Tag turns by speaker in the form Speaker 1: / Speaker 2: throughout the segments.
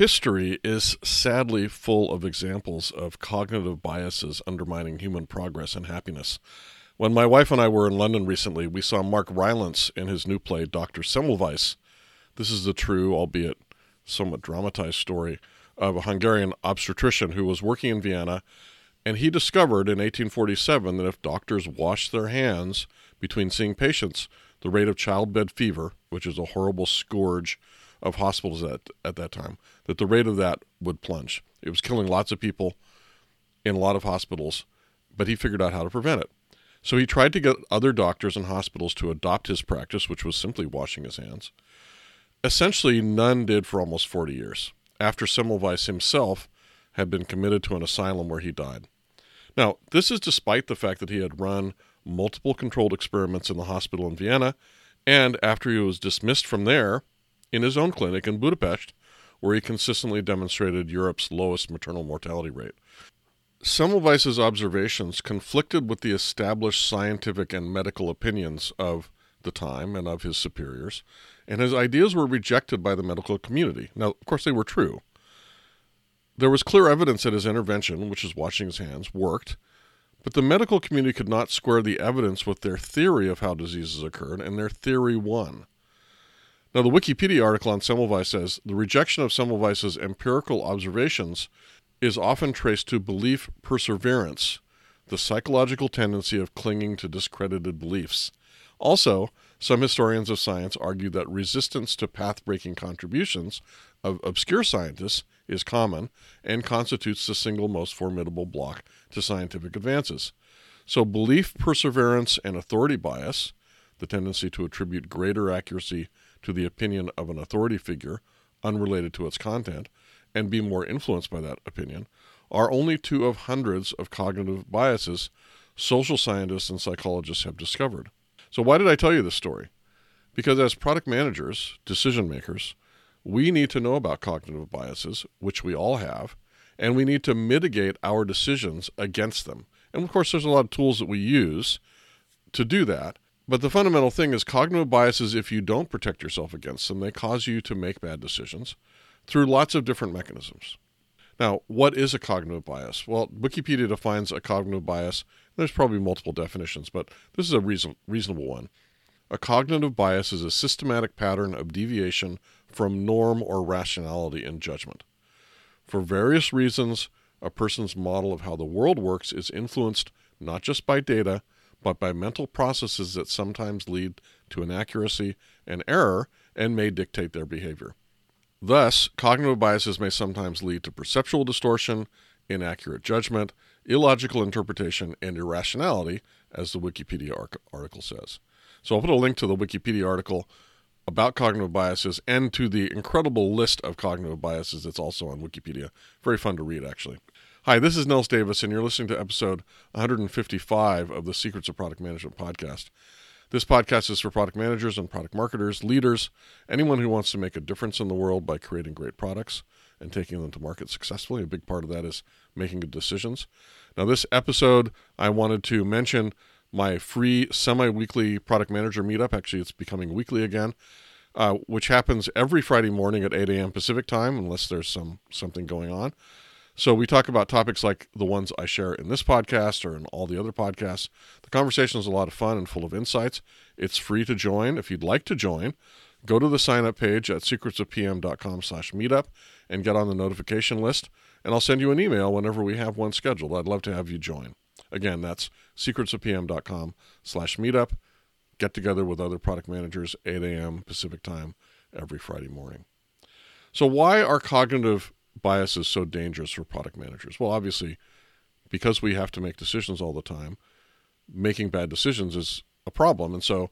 Speaker 1: History is sadly full of examples of cognitive biases undermining human progress and happiness. When my wife and I were in London recently, we saw Mark Rylance in his new play, Dr. Semmelweis. This is the true, albeit somewhat dramatized story of a Hungarian obstetrician who was working in Vienna, and he discovered in 1847 that if doctors washed their hands between seeing patients, the rate of childbed fever, which is a horrible scourge of hospitals at, at that time, that the rate of that would plunge. It was killing lots of people in a lot of hospitals, but he figured out how to prevent it. So he tried to get other doctors and hospitals to adopt his practice, which was simply washing his hands. Essentially, none did for almost 40 years, after Semmelweis himself had been committed to an asylum where he died. Now, this is despite the fact that he had run multiple controlled experiments in the hospital in Vienna, and after he was dismissed from there, in his own clinic in Budapest, where he consistently demonstrated Europe's lowest maternal mortality rate. Semmelweis's observations conflicted with the established scientific and medical opinions of the time and of his superiors, and his ideas were rejected by the medical community. Now, of course, they were true. There was clear evidence that his intervention, which is washing his hands, worked, but the medical community could not square the evidence with their theory of how diseases occurred, and their theory won. Now, the Wikipedia article on Semmelweis says the rejection of Semmelweis's empirical observations is often traced to belief perseverance, the psychological tendency of clinging to discredited beliefs. Also, some historians of science argue that resistance to path breaking contributions of obscure scientists is common and constitutes the single most formidable block to scientific advances. So, belief perseverance and authority bias, the tendency to attribute greater accuracy to the opinion of an authority figure unrelated to its content and be more influenced by that opinion are only two of hundreds of cognitive biases social scientists and psychologists have discovered. So, why did I tell you this story? Because as product managers, decision makers, we need to know about cognitive biases, which we all have, and we need to mitigate our decisions against them. And of course, there's a lot of tools that we use to do that. But the fundamental thing is cognitive biases, if you don't protect yourself against them, they cause you to make bad decisions through lots of different mechanisms. Now, what is a cognitive bias? Well, Wikipedia defines a cognitive bias. There's probably multiple definitions, but this is a reason, reasonable one. A cognitive bias is a systematic pattern of deviation from norm or rationality in judgment. For various reasons, a person's model of how the world works is influenced not just by data, but by mental processes that sometimes lead to inaccuracy and error and may dictate their behavior. Thus, cognitive biases may sometimes lead to perceptual distortion, inaccurate judgment, illogical interpretation, and irrationality, as the Wikipedia article says. So I'll put a link to the Wikipedia article about cognitive biases and to the incredible list of cognitive biases that's also on Wikipedia. Very fun to read, actually. Hi, this is Nils Davis, and you're listening to episode 155 of the Secrets of Product Management podcast. This podcast is for product managers and product marketers, leaders, anyone who wants to make a difference in the world by creating great products and taking them to market successfully. A big part of that is making good decisions. Now, this episode, I wanted to mention my free semi weekly product manager meetup. Actually, it's becoming weekly again. Uh, which happens every Friday morning at 8 a.m. Pacific time, unless there's some something going on. So we talk about topics like the ones I share in this podcast or in all the other podcasts. The conversation is a lot of fun and full of insights. It's free to join. If you'd like to join, go to the sign up page at secretsofpm.com slash meetup and get on the notification list. And I'll send you an email whenever we have one scheduled. I'd love to have you join. Again, that's secretsofpm.com slash meetup. Get together with other product managers, 8 a.m. Pacific time every Friday morning. So, why are cognitive bias is so dangerous for product managers? Well, obviously, because we have to make decisions all the time, making bad decisions is a problem. And so,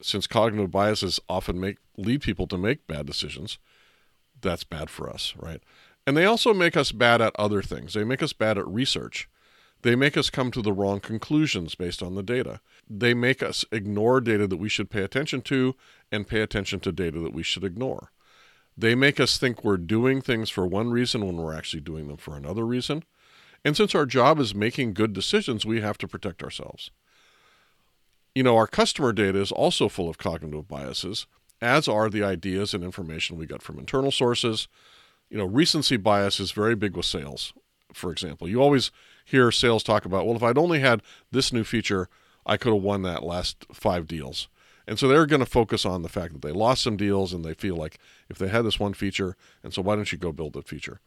Speaker 1: since cognitive biases often make lead people to make bad decisions, that's bad for us, right? And they also make us bad at other things. They make us bad at research. They make us come to the wrong conclusions based on the data. They make us ignore data that we should pay attention to and pay attention to data that we should ignore. They make us think we're doing things for one reason when we're actually doing them for another reason. And since our job is making good decisions, we have to protect ourselves. You know, our customer data is also full of cognitive biases, as are the ideas and information we get from internal sources, you know, recency bias is very big with sales, for example. You always hear sales talk about, well, if I'd only had this new feature, I could have won that last five deals. And so they're going to focus on the fact that they lost some deals and they feel like if they had this one feature, and so why don't you go build that feature?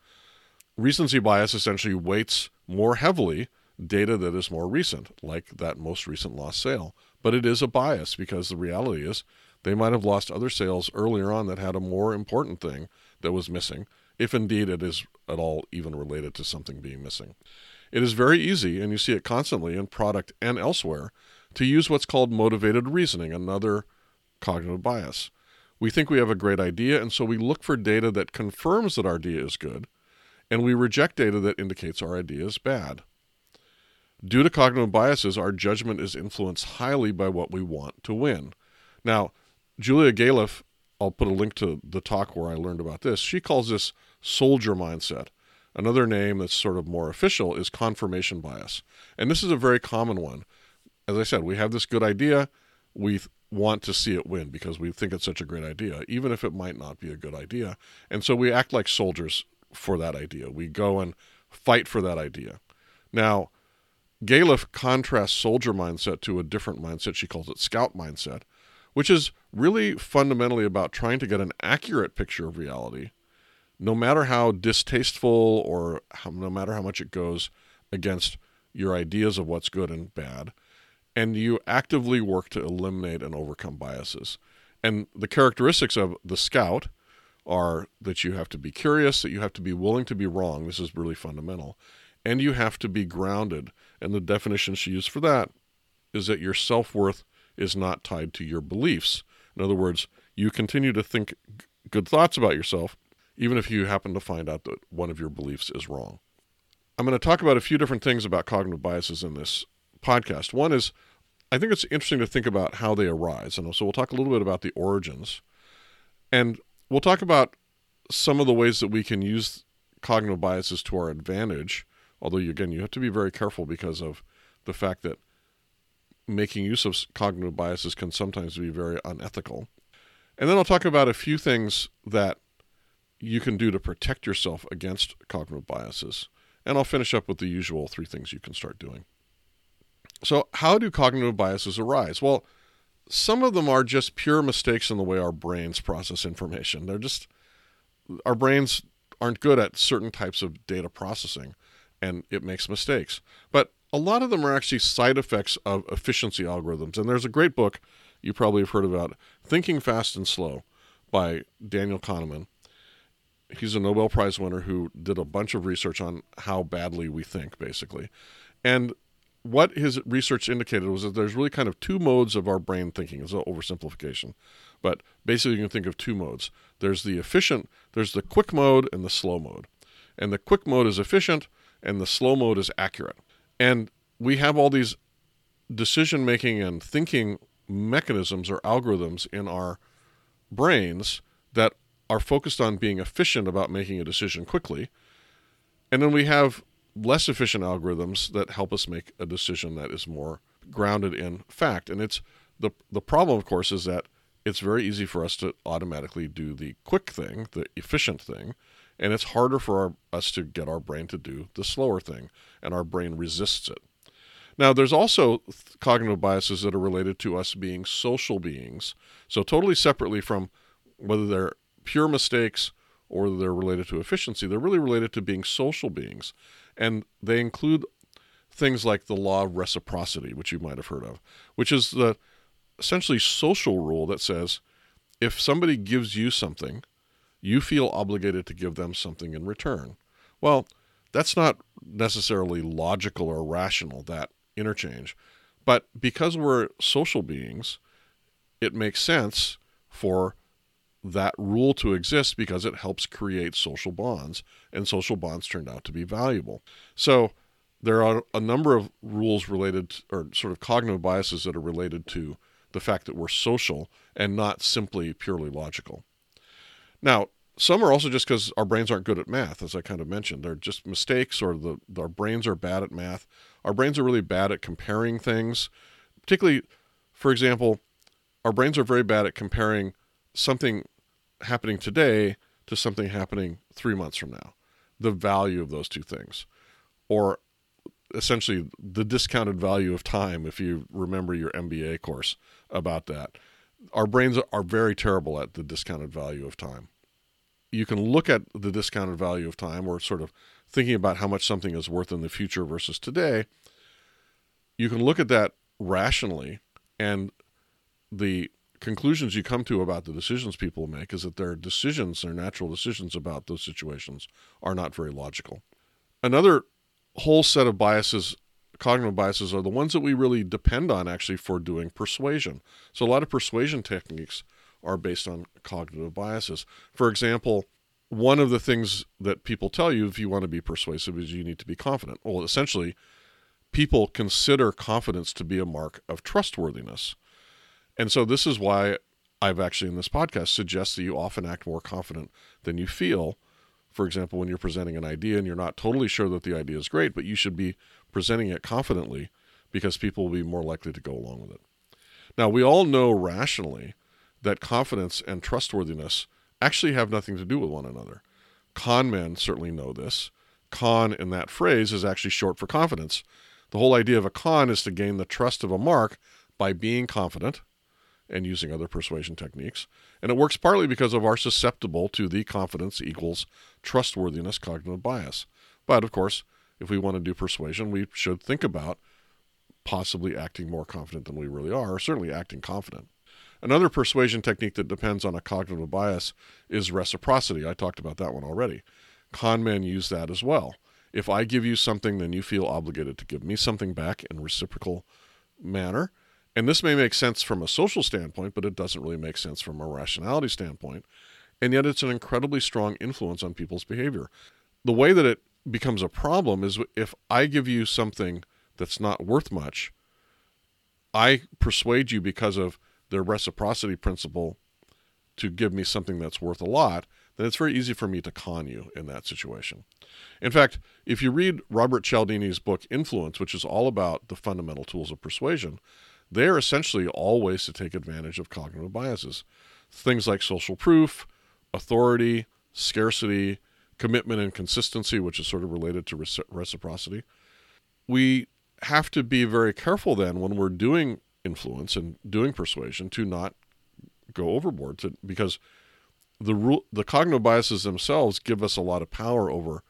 Speaker 1: Recency bias essentially weights more heavily data that is more recent, like that most recent lost sale. But it is a bias because the reality is they might have lost other sales earlier on that had a more important thing that was missing, if indeed it is at all even related to something being missing. It is very easy, and you see it constantly in product and elsewhere, to use what's called motivated reasoning, another cognitive bias. We think we have a great idea, and so we look for data that confirms that our idea is good, and we reject data that indicates our idea is bad. Due to cognitive biases, our judgment is influenced highly by what we want to win. Now, Julia Galef, I'll put a link to the talk where I learned about this. She calls this soldier mindset. Another name that's sort of more official is confirmation bias. And this is a very common one. As I said, we have this good idea. We want to see it win because we think it's such a great idea, even if it might not be a good idea. And so we act like soldiers for that idea. We go and fight for that idea. Now, Galef contrasts soldier mindset to a different mindset. She calls it scout mindset, which is really fundamentally about trying to get an accurate picture of reality, no matter how distasteful or how, no matter how much it goes against your ideas of what's good and bad. And you actively work to eliminate and overcome biases. And the characteristics of the scout are that you have to be curious, that you have to be willing to be wrong. This is really fundamental. And you have to be grounded. And the definition she used for that is that your self worth is not tied to your beliefs. In other words, you continue to think good thoughts about yourself, even if you happen to find out that one of your beliefs is wrong. I'm going to talk about a few different things about cognitive biases in this podcast. One is, I think it's interesting to think about how they arise. And so we'll talk a little bit about the origins. And we'll talk about some of the ways that we can use cognitive biases to our advantage. Although, again, you have to be very careful because of the fact that making use of cognitive biases can sometimes be very unethical. And then I'll talk about a few things that you can do to protect yourself against cognitive biases. And I'll finish up with the usual three things you can start doing. So, how do cognitive biases arise? Well, some of them are just pure mistakes in the way our brains process information. They're just, our brains aren't good at certain types of data processing and it makes mistakes. But a lot of them are actually side effects of efficiency algorithms. And there's a great book you probably have heard about, Thinking Fast and Slow by Daniel Kahneman. He's a Nobel Prize winner who did a bunch of research on how badly we think, basically. And what his research indicated was that there's really kind of two modes of our brain thinking. It's an oversimplification. But basically, you can think of two modes there's the efficient, there's the quick mode, and the slow mode. And the quick mode is efficient, and the slow mode is accurate. And we have all these decision making and thinking mechanisms or algorithms in our brains that are focused on being efficient about making a decision quickly. And then we have less efficient algorithms that help us make a decision that is more grounded in fact. And it's the the problem of course is that it's very easy for us to automatically do the quick thing, the efficient thing, and it's harder for our, us to get our brain to do the slower thing, and our brain resists it. Now, there's also cognitive biases that are related to us being social beings. So, totally separately from whether they're pure mistakes or they're related to efficiency, they're really related to being social beings. And they include things like the law of reciprocity, which you might have heard of, which is the essentially social rule that says if somebody gives you something, you feel obligated to give them something in return. Well, that's not necessarily logical or rational, that interchange. But because we're social beings, it makes sense for that rule to exist because it helps create social bonds, and social bonds turned out to be valuable. So there are a number of rules related, or sort of cognitive biases that are related to the fact that we're social and not simply purely logical. Now, some are also just because our brains aren't good at math, as I kind of mentioned. They're just mistakes, or the our brains are bad at math. Our brains are really bad at comparing things, particularly, for example, our brains are very bad at comparing something happening today to something happening three months from now, the value of those two things, or essentially the discounted value of time, if you remember your MBA course about that. Our brains are very terrible at the discounted value of time. You can look at the discounted value of time or sort of thinking about how much something is worth in the future versus today. You can look at that rationally, and the conclusions you come to about the decisions people make is that their decisions, their natural decisions about those situations, are not very logical. Another whole set of biases, cognitive biases, are the ones that we really depend on actually for doing persuasion. So a lot of persuasion techniques are based on cognitive biases. For example, one of the things that people tell you if you want to be persuasive is you need to be confident. Well, essentially, people consider confidence to be a mark of trustworthiness. And so this is why I've actually in this podcast suggested that you often act more confident than you feel. For example, when you're presenting an idea and you're not totally sure that the idea is great, but you should be presenting it confidently because people will be more likely to go along with it. Now, we all know rationally that confidence and trustworthiness actually have nothing to do with one another. Con men certainly know this. Con in that phrase is actually short for confidence. The whole idea of a con is to gain the trust of a mark by being confident and using other persuasion techniques. And it works partly because of our susceptible to the confidence equals trustworthiness cognitive bias. But of course, if we want to do persuasion, we should think about possibly acting more confident than we really are, or certainly acting confident. Another persuasion technique that depends on a cognitive bias is reciprocity. I talked about that one already. Con men use that as well. If I give you something, then you feel obligated to give me something back in reciprocal manner. And this may make sense from a social standpoint, but it doesn't really make sense from a rationality standpoint. And yet it's an incredibly strong influence on people's behavior. The way that it becomes a problem is if I give you something that's not worth much, I persuade you because of the reciprocity principle to give me something that's worth a lot, then it's very easy for me to con you in that situation. In fact, if you read Robert Cialdini's book Influence, which is all about the fundamental tools of persuasion, they are essentially all ways to take advantage of cognitive biases. Things like social proof, authority, scarcity, commitment and consistency, which is sort of related to reciprocity. We have to be very careful then when we're doing influence and doing persuasion to not go overboard to, because the the cognitive biases themselves give us a lot of power over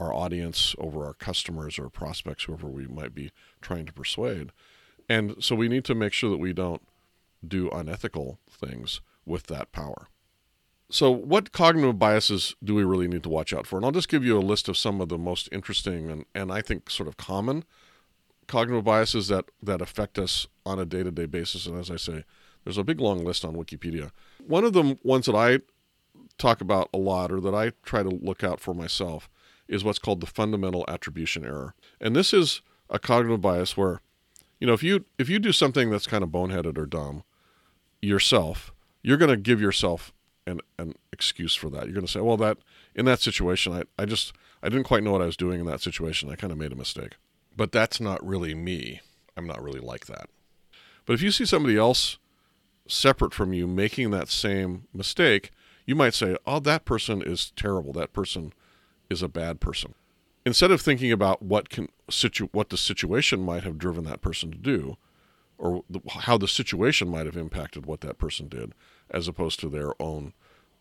Speaker 1: our audience, over our customers or prospects, whoever we might be trying to persuade. And so we need to make sure that we don't do unethical things with that power. So, what cognitive biases do we really need to watch out for? And I'll just give you a list of some of the most interesting and, and I think sort of common cognitive biases that, that affect us on a day to day basis. And as I say, there's a big long list on Wikipedia. One of the ones that I talk about a lot or that I try to look out for myself is what's called the fundamental attribution error. And this is a cognitive bias where you know, if you if you do something that's kind of boneheaded or dumb yourself, you're going to give yourself an an excuse for that. You're going to say, "Well, that in that situation, I I just I didn't quite know what I was doing in that situation. I kind of made a mistake." But that's not really me. I'm not really like that. But if you see somebody else separate from you making that same mistake, you might say, "Oh, that person is terrible. That person is a bad person." Instead of thinking about what can situ- what the situation might have driven that person to do, or the, how the situation might have impacted what that person did, as opposed to their own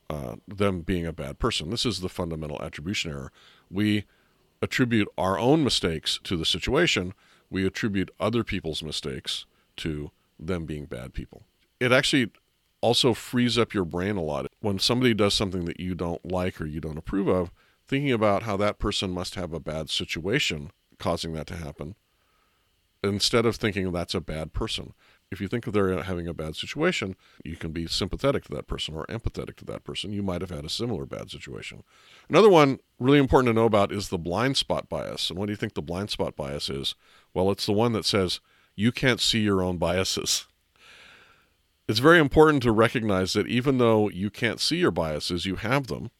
Speaker 1: uh, them being a bad person. This is the fundamental attribution error. We attribute our own mistakes to the situation. We attribute other people's mistakes to them being bad people. It actually also frees up your brain a lot. When somebody does something that you don't like or you don't approve of, thinking about how that person must have a bad situation causing that to happen, instead of thinking that's a bad person. If you think they're having a bad situation, you can be sympathetic to that person or empathetic to that person. You might have had a similar bad situation. Another one really important to know about is the blind spot bias. And what do you think the blind spot bias is? Well, it's the one that says you can't see your own biases. It's very important to recognize that even though you can't see your biases, you have them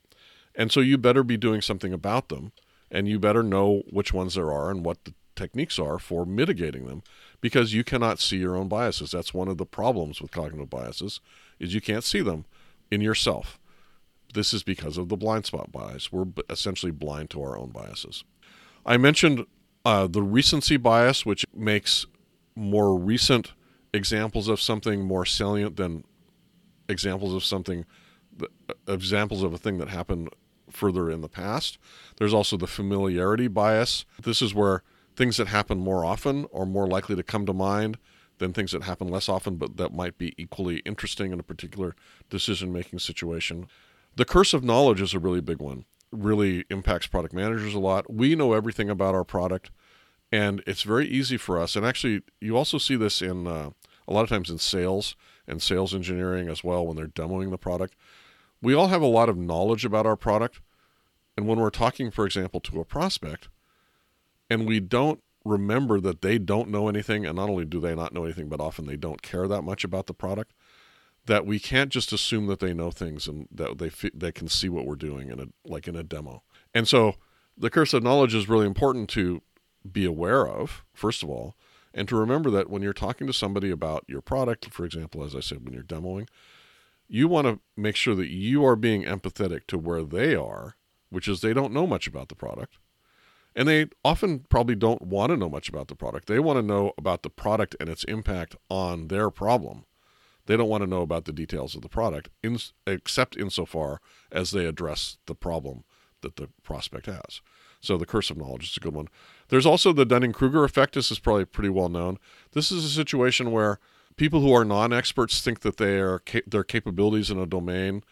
Speaker 1: and so you better be doing something about them, and you better know which ones there are and what the techniques are for mitigating them because you cannot see your own biases. That's one of the problems with cognitive biases is you can't see them in yourself. this is because of the blind spot bias. We're essentially blind to our own biases. I mentioned uh, the recency bias, which makes more recent examples of something more salient than examples of something, examples of a thing that happened further in the past. There's also the familiarity bias. This is where things that happen more often are more likely to come to mind than things that happen less often, but that might be equally interesting in a particular decision making situation. The curse of knowledge is a really big one, really impacts product managers a lot. We know everything about our product, and it's very easy for us. And actually, you also see this in uh, a lot of times in sales and sales engineering as well when they're demoing the product. We all have a lot of knowledge about our product. And when we're talking, for example, to a prospect, and we don't remember that they don't know anything, and not only do they not know anything, but often they don't care that much about the product, that we can't just assume that they know things and that they they can see what we're doing in a like in a demo. And so the curse of knowledge is really important to be aware of, first of all, and to remember that when you're talking to somebody about your product, for example, as I said, when you're demoing, you want to make sure that you are being empathetic to where they are, which is they don't know much about the product. And they often probably don't want to know much about the product. They want to know about the product and its impact on their problem. They don't want to know about the details of the product, in, except insofar as they address the problem that the prospect has. So the curse of knowledge is a good one. There's also the Dunning Kruger effect. This is probably pretty well known. This is a situation where people who are non-experts think that they are their capabilities in a domain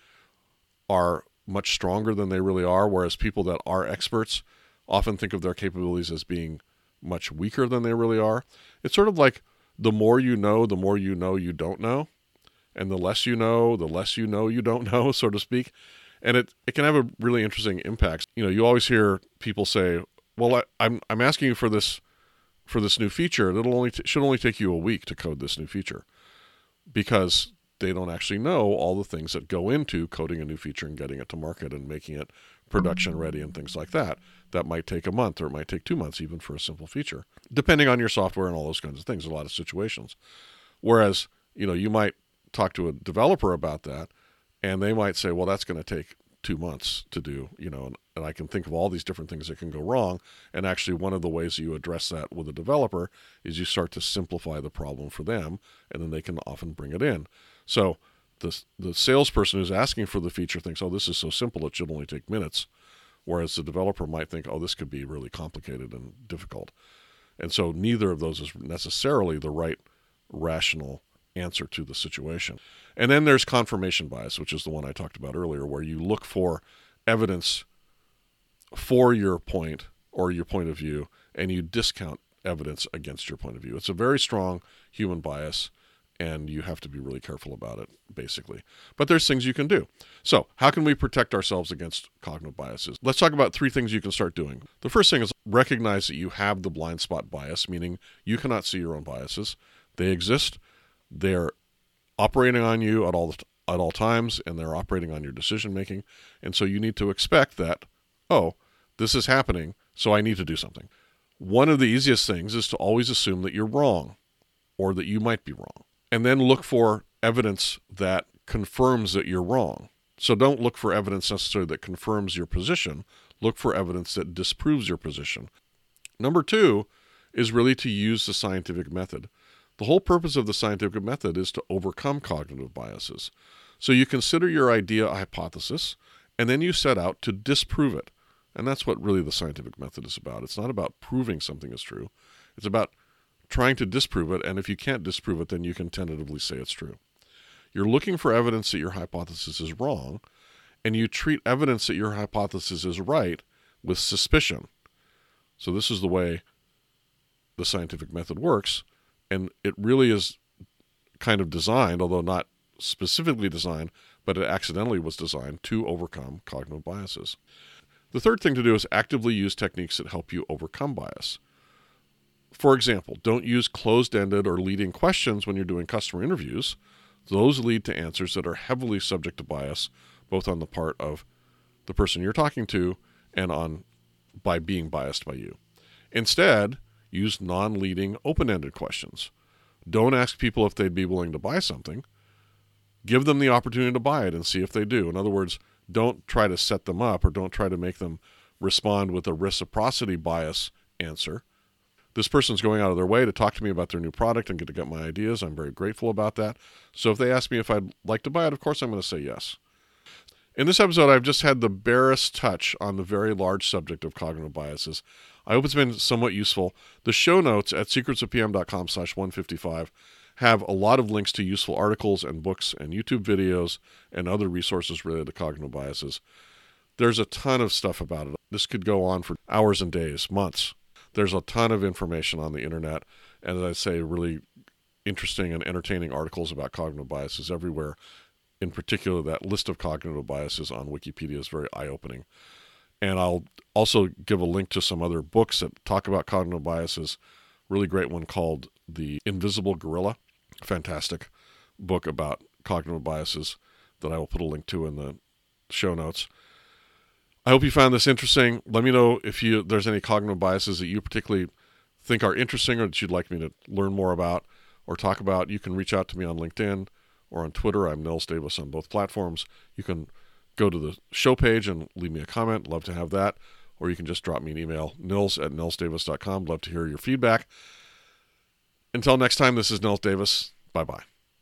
Speaker 1: are much stronger than they really are, whereas people that are experts often think of their capabilities as being much weaker than they really are. It's sort of like the more you know, the more you know you don't know, and the less you know, the less you know you don't know, so to speak. And it, it can have a really interesting impact. You know, you always hear people say, "Well, I, I'm I'm asking you for this for this new feature. It'll only t- should only take you a week to code this new feature," because they don't actually know all the things that go into coding a new feature and getting it to market and making it production ready and things like that. That might take a month or it might take two months even for a simple feature, depending on your software and all those kinds of things, a lot of situations. Whereas, you know, you might talk to a developer about that and they might say, well, that's going to take two months to do, you know, and, and I can think of all these different things that can go wrong. And actually, one of the ways you address that with a developer is you start to simplify the problem for them, and then they can often bring it in. So the the salesperson who's asking for the feature thinks, "Oh, this is so simple; it should only take minutes," whereas the developer might think, "Oh, this could be really complicated and difficult." And so neither of those is necessarily the right rational answer to the situation. And then there's confirmation bias, which is the one I talked about earlier, where you look for evidence for your point or your point of view and you discount evidence against your point of view. It's a very strong human bias and you have to be really careful about it, basically. But there's things you can do. So, how can we protect ourselves against cognitive biases? Let's talk about three things you can start doing. The first thing is recognize that you have the blind spot bias, meaning you cannot see your own biases. They exist. They're operating on you at all at all times, and they're operating on your decision making. And so you need to expect that, oh, this is happening, so I need to do something. One of the easiest things is to always assume that you're wrong or that you might be wrong and then look for evidence that confirms that you're wrong. So don't look for evidence necessarily that confirms your position. Look for evidence that disproves your position. Number two is really to use the scientific method. The whole purpose of the scientific method is to overcome cognitive biases. So you consider your idea a hypothesis, and then you set out to disprove it. And that's what really the scientific method is about. It's not about proving something is true, it's about trying to disprove it, and if you can't disprove it, then you can tentatively say it's true. You're looking for evidence that your hypothesis is wrong, and you treat evidence that your hypothesis is right with suspicion. So, this is the way the scientific method works, and it really is kind of designed, although not specifically designed, but it accidentally was designed to overcome cognitive biases. The third thing to do is actively use techniques that help you overcome bias. For example, don't use closed ended or leading questions when you're doing customer interviews. Those lead to answers that are heavily subject to bias, both on the part of the person you're talking to and on by being biased by you. Instead, use non leading, open ended questions. Don't ask people if they'd be willing to buy something. Give them the opportunity to buy it and see if they do. In other words, don't try to set them up or don't try to make them respond with a reciprocity bias answer. This person's going out of their way to talk to me about their new product and get to get my ideas. I'm very grateful about that. So if they ask me if I'd like to buy it, of course I'm going to say yes. In this episode, I've just had the barest touch on the very large subject of cognitive biases. I hope it's been somewhat useful. The show notes at secretsofpm.com slash 155 have a lot of links to useful articles and books and YouTube videos and other resources related to cognitive biases. There's a ton of stuff about it. This could go on for hours and days, months. There's a ton of information on the internet, and as I say, really interesting and entertaining articles about cognitive biases everywhere in particular, that list of cognitive biases on Wikipedia is very eye opening. And I'll also give a link to some other books that talk about cognitive biases. Really great one called The Invisible Gorilla. Fantastic book about cognitive biases that I will put a link to in the show notes. I hope you found this interesting. Let me know if you there's any cognitive biases that you particularly think are interesting or that you'd like me to learn more about or talk about. You can reach out to me on LinkedIn or on Twitter. I'm Nils Davis on both platforms. You can go to the show page and leave me a comment. Love to have that. Or you can just drop me an email, nils at nilsdavis.com. Love to hear your feedback. Until next time, this is Nils Davis. Bye bye.